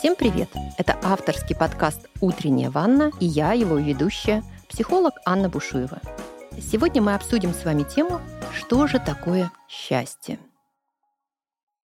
Всем привет! Это авторский подкаст «Утренняя ванна» и я, его ведущая, психолог Анна Бушуева. Сегодня мы обсудим с вами тему «Что же такое счастье?».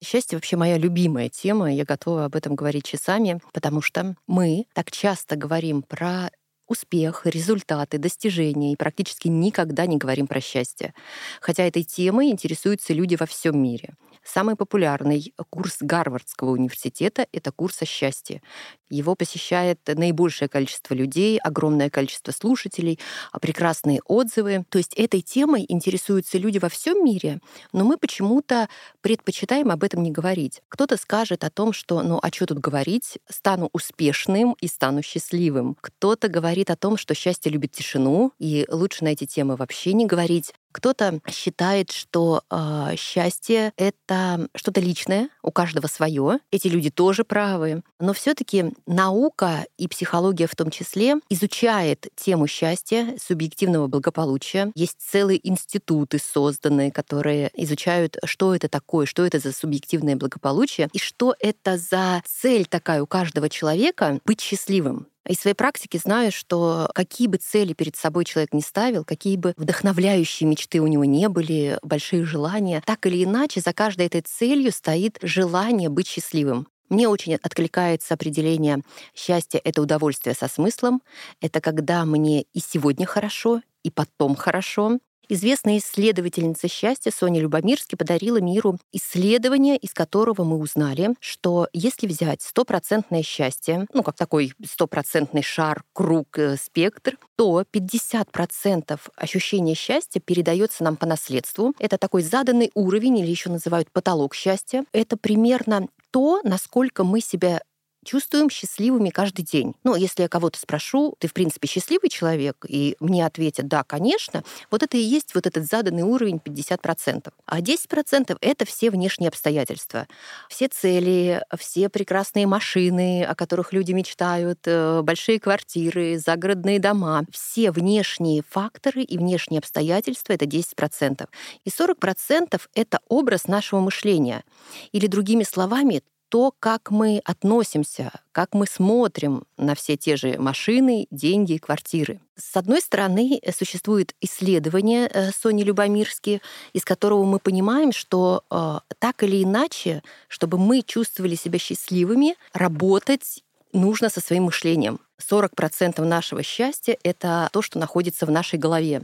Счастье вообще моя любимая тема, я готова об этом говорить часами, потому что мы так часто говорим про успех, результаты, достижения и практически никогда не говорим про счастье. Хотя этой темой интересуются люди во всем мире. Самый популярный курс Гарвардского университета — это курс о счастье. Его посещает наибольшее количество людей, огромное количество слушателей, а прекрасные отзывы. То есть этой темой интересуются люди во всем мире, но мы почему-то предпочитаем об этом не говорить. Кто-то скажет о том, что ну а что тут говорить, стану успешным и стану счастливым. Кто-то говорит о том, что счастье любит тишину, и лучше на эти темы вообще не говорить. Кто-то считает, что э, счастье это что-то личное, у каждого свое. Эти люди тоже правы. Но все-таки наука и психология в том числе изучает тему счастья, субъективного благополучия. Есть целые институты созданные, которые изучают, что это такое, что это за субъективное благополучие и что это за цель такая у каждого человека быть счастливым. Из своей практики знаю, что какие бы цели перед собой человек не ставил, какие бы вдохновляющие мечты у него не были, большие желания, так или иначе за каждой этой целью стоит желание быть счастливым. Мне очень откликается определение счастья — это удовольствие со смыслом, это когда мне и сегодня хорошо, и потом хорошо, Известная исследовательница счастья Соня Любомирски подарила миру исследование, из которого мы узнали, что если взять стопроцентное счастье, ну, как такой стопроцентный шар, круг, э, спектр, то 50% ощущения счастья передается нам по наследству. Это такой заданный уровень, или еще называют потолок счастья. Это примерно то, насколько мы себя чувствуем счастливыми каждый день. Ну, если я кого-то спрошу, ты, в принципе, счастливый человек, и мне ответят, да, конечно, вот это и есть вот этот заданный уровень 50%. А 10% — это все внешние обстоятельства. Все цели, все прекрасные машины, о которых люди мечтают, э, большие квартиры, загородные дома. Все внешние факторы и внешние обстоятельства — это 10%. И 40% — это образ нашего мышления. Или, другими словами, то, как мы относимся, как мы смотрим на все те же машины, деньги и квартиры. С одной стороны, э, существует исследование э, Сони Любомирски, из которого мы понимаем, что э, так или иначе, чтобы мы чувствовали себя счастливыми, работать нужно со своим мышлением. 40% нашего счастья — это то, что находится в нашей голове.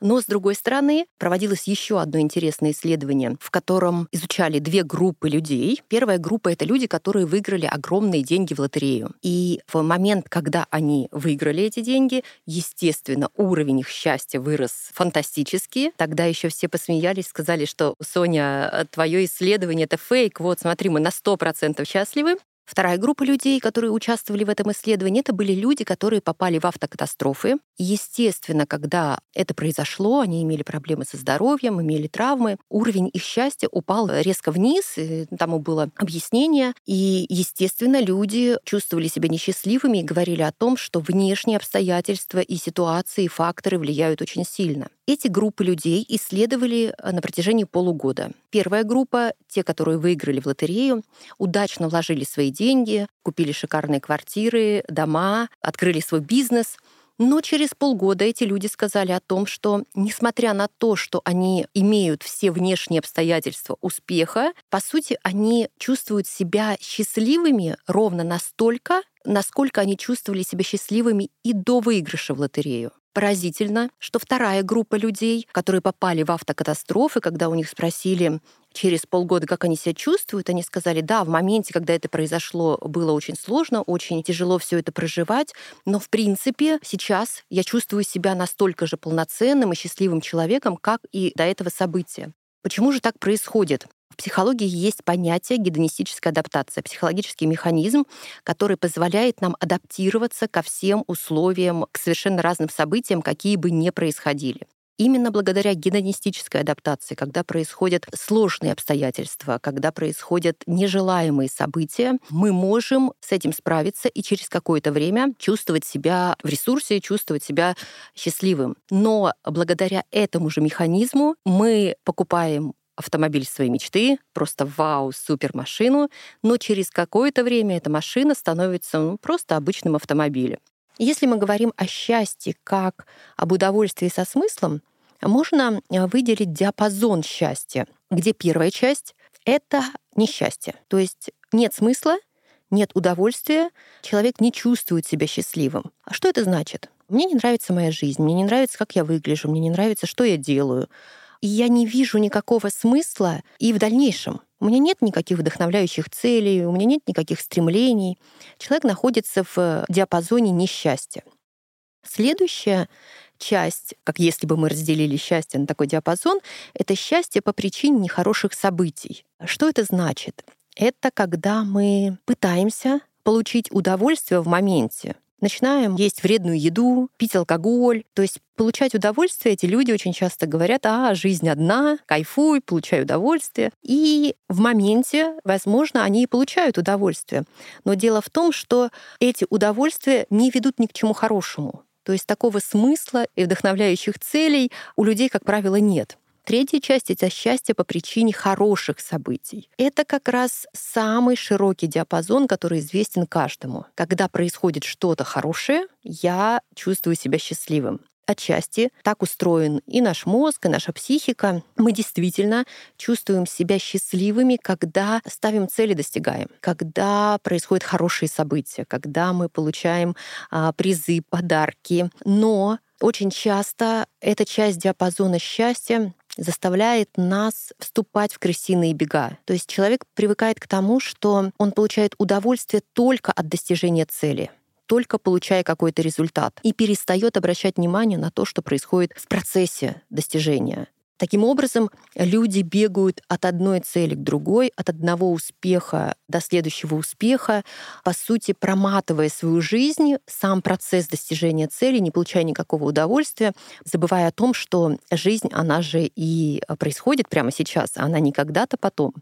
Но, с другой стороны, проводилось еще одно интересное исследование, в котором изучали две группы людей. Первая группа — это люди, которые выиграли огромные деньги в лотерею. И в момент, когда они выиграли эти деньги, естественно, уровень их счастья вырос фантастически. Тогда еще все посмеялись, сказали, что Соня, твое исследование — это фейк. Вот, смотри, мы на 100% счастливы. Вторая группа людей, которые участвовали в этом исследовании, это были люди, которые попали в автокатастрофы. естественно, когда это произошло, они имели проблемы со здоровьем, имели травмы, уровень их счастья упал резко вниз, тому было объяснение. И, естественно, люди чувствовали себя несчастливыми и говорили о том, что внешние обстоятельства и ситуации, и факторы влияют очень сильно. Эти группы людей исследовали э, на протяжении полугода. Первая группа, те, которые выиграли в лотерею, удачно вложили свои деньги, купили шикарные квартиры, дома, открыли свой бизнес. Но через полгода эти люди сказали о том, что несмотря на то, что они имеют все внешние обстоятельства успеха, по сути, они чувствуют себя счастливыми ровно настолько, насколько они чувствовали себя счастливыми и до выигрыша в лотерею. Поразительно, что вторая группа людей, которые попали в автокатастрофы, когда у них спросили через полгода, как они себя чувствуют, они сказали, да, в моменте, когда это произошло, было очень сложно, очень тяжело все это проживать, но в принципе сейчас я чувствую себя настолько же полноценным и счастливым человеком, как и до этого события. Почему же так происходит? Психологии есть понятие гедонистическая адаптация, психологический механизм, который позволяет нам адаптироваться ко всем условиям, к совершенно разным событиям, какие бы ни происходили. Именно благодаря гедонистической адаптации, когда происходят сложные обстоятельства, когда происходят нежелаемые события, мы можем с этим справиться и через какое-то время чувствовать себя в ресурсе, чувствовать себя счастливым. Но благодаря этому же механизму мы покупаем автомобиль своей мечты, просто вау, супер машину, но через какое-то время эта машина становится ну, просто обычным автомобилем. Если мы говорим о счастье как об удовольствии со смыслом, можно э, выделить диапазон счастья, где первая часть — это несчастье. То есть нет смысла, нет удовольствия, человек не чувствует себя счастливым. А что это значит? Мне не нравится моя жизнь, мне не нравится, как я выгляжу, мне не нравится, что я делаю. И я не вижу никакого смысла и в дальнейшем. У меня нет никаких вдохновляющих целей, у меня нет никаких стремлений. Человек находится в диапазоне несчастья. Следующая часть, как если бы мы разделили счастье на такой диапазон, это счастье по причине нехороших событий. Что это значит? Это когда мы пытаемся получить удовольствие в моменте, начинаем есть вредную еду, пить алкоголь. То есть получать удовольствие эти люди очень часто говорят, а, жизнь одна, кайфуй, получай удовольствие. И в моменте, возможно, они и получают удовольствие. Но дело в том, что эти удовольствия не ведут ни к чему хорошему. То есть такого смысла и вдохновляющих целей у людей, как правило, нет. Третья часть — это счастье по причине хороших событий. Это как раз самый широкий диапазон, который известен каждому. Когда происходит что-то хорошее, я чувствую себя счастливым отчасти так устроен и наш мозг, и наша психика. Мы действительно чувствуем себя счастливыми, когда ставим цели, достигаем, когда происходят хорошие события, когда мы получаем а, призы, подарки. Но очень часто эта часть диапазона счастья заставляет нас вступать в крысиные бега. То есть человек привыкает к тому, что он получает удовольствие только от достижения цели только получая какой-то результат и перестает обращать внимание на то, что происходит в процессе достижения. Таким образом, люди бегают от одной цели к другой, от одного успеха до следующего успеха, по сути, проматывая свою жизнь, сам процесс достижения цели, не получая никакого удовольствия, забывая о том, что жизнь, она же и происходит прямо сейчас, а она не когда-то потом.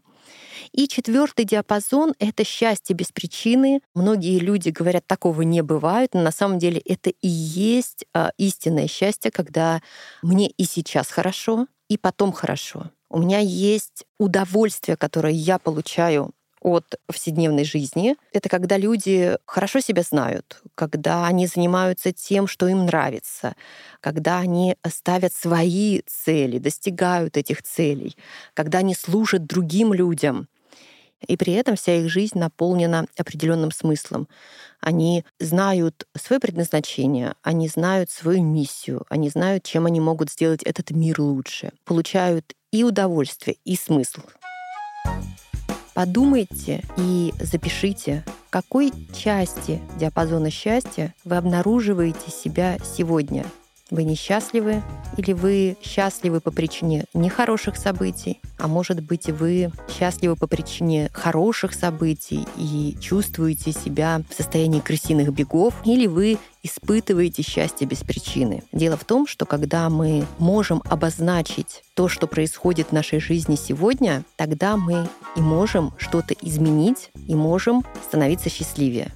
И четвертый диапазон — это счастье без причины. Многие люди говорят, такого не бывает, но на самом деле это и есть а, истинное счастье, когда мне и сейчас хорошо, и потом хорошо. У меня есть удовольствие, которое я получаю от повседневной жизни. Это когда люди хорошо себя знают, когда они занимаются тем, что им нравится, когда они ставят свои цели, достигают этих целей, когда они служат другим людям. И при этом вся их жизнь наполнена определенным смыслом. Они знают свое предназначение, они знают свою миссию, они знают, чем они могут сделать этот мир лучше, получают и удовольствие, и смысл. Подумайте и запишите, в какой части диапазона счастья вы обнаруживаете себя сегодня — вы несчастливы или вы счастливы по причине нехороших событий, а может быть вы счастливы по причине хороших событий и чувствуете себя в состоянии крысиных бегов, или вы испытываете счастье без причины. Дело в том, что когда мы можем обозначить то, что происходит в нашей жизни сегодня, тогда мы и можем что-то изменить, и можем становиться счастливее.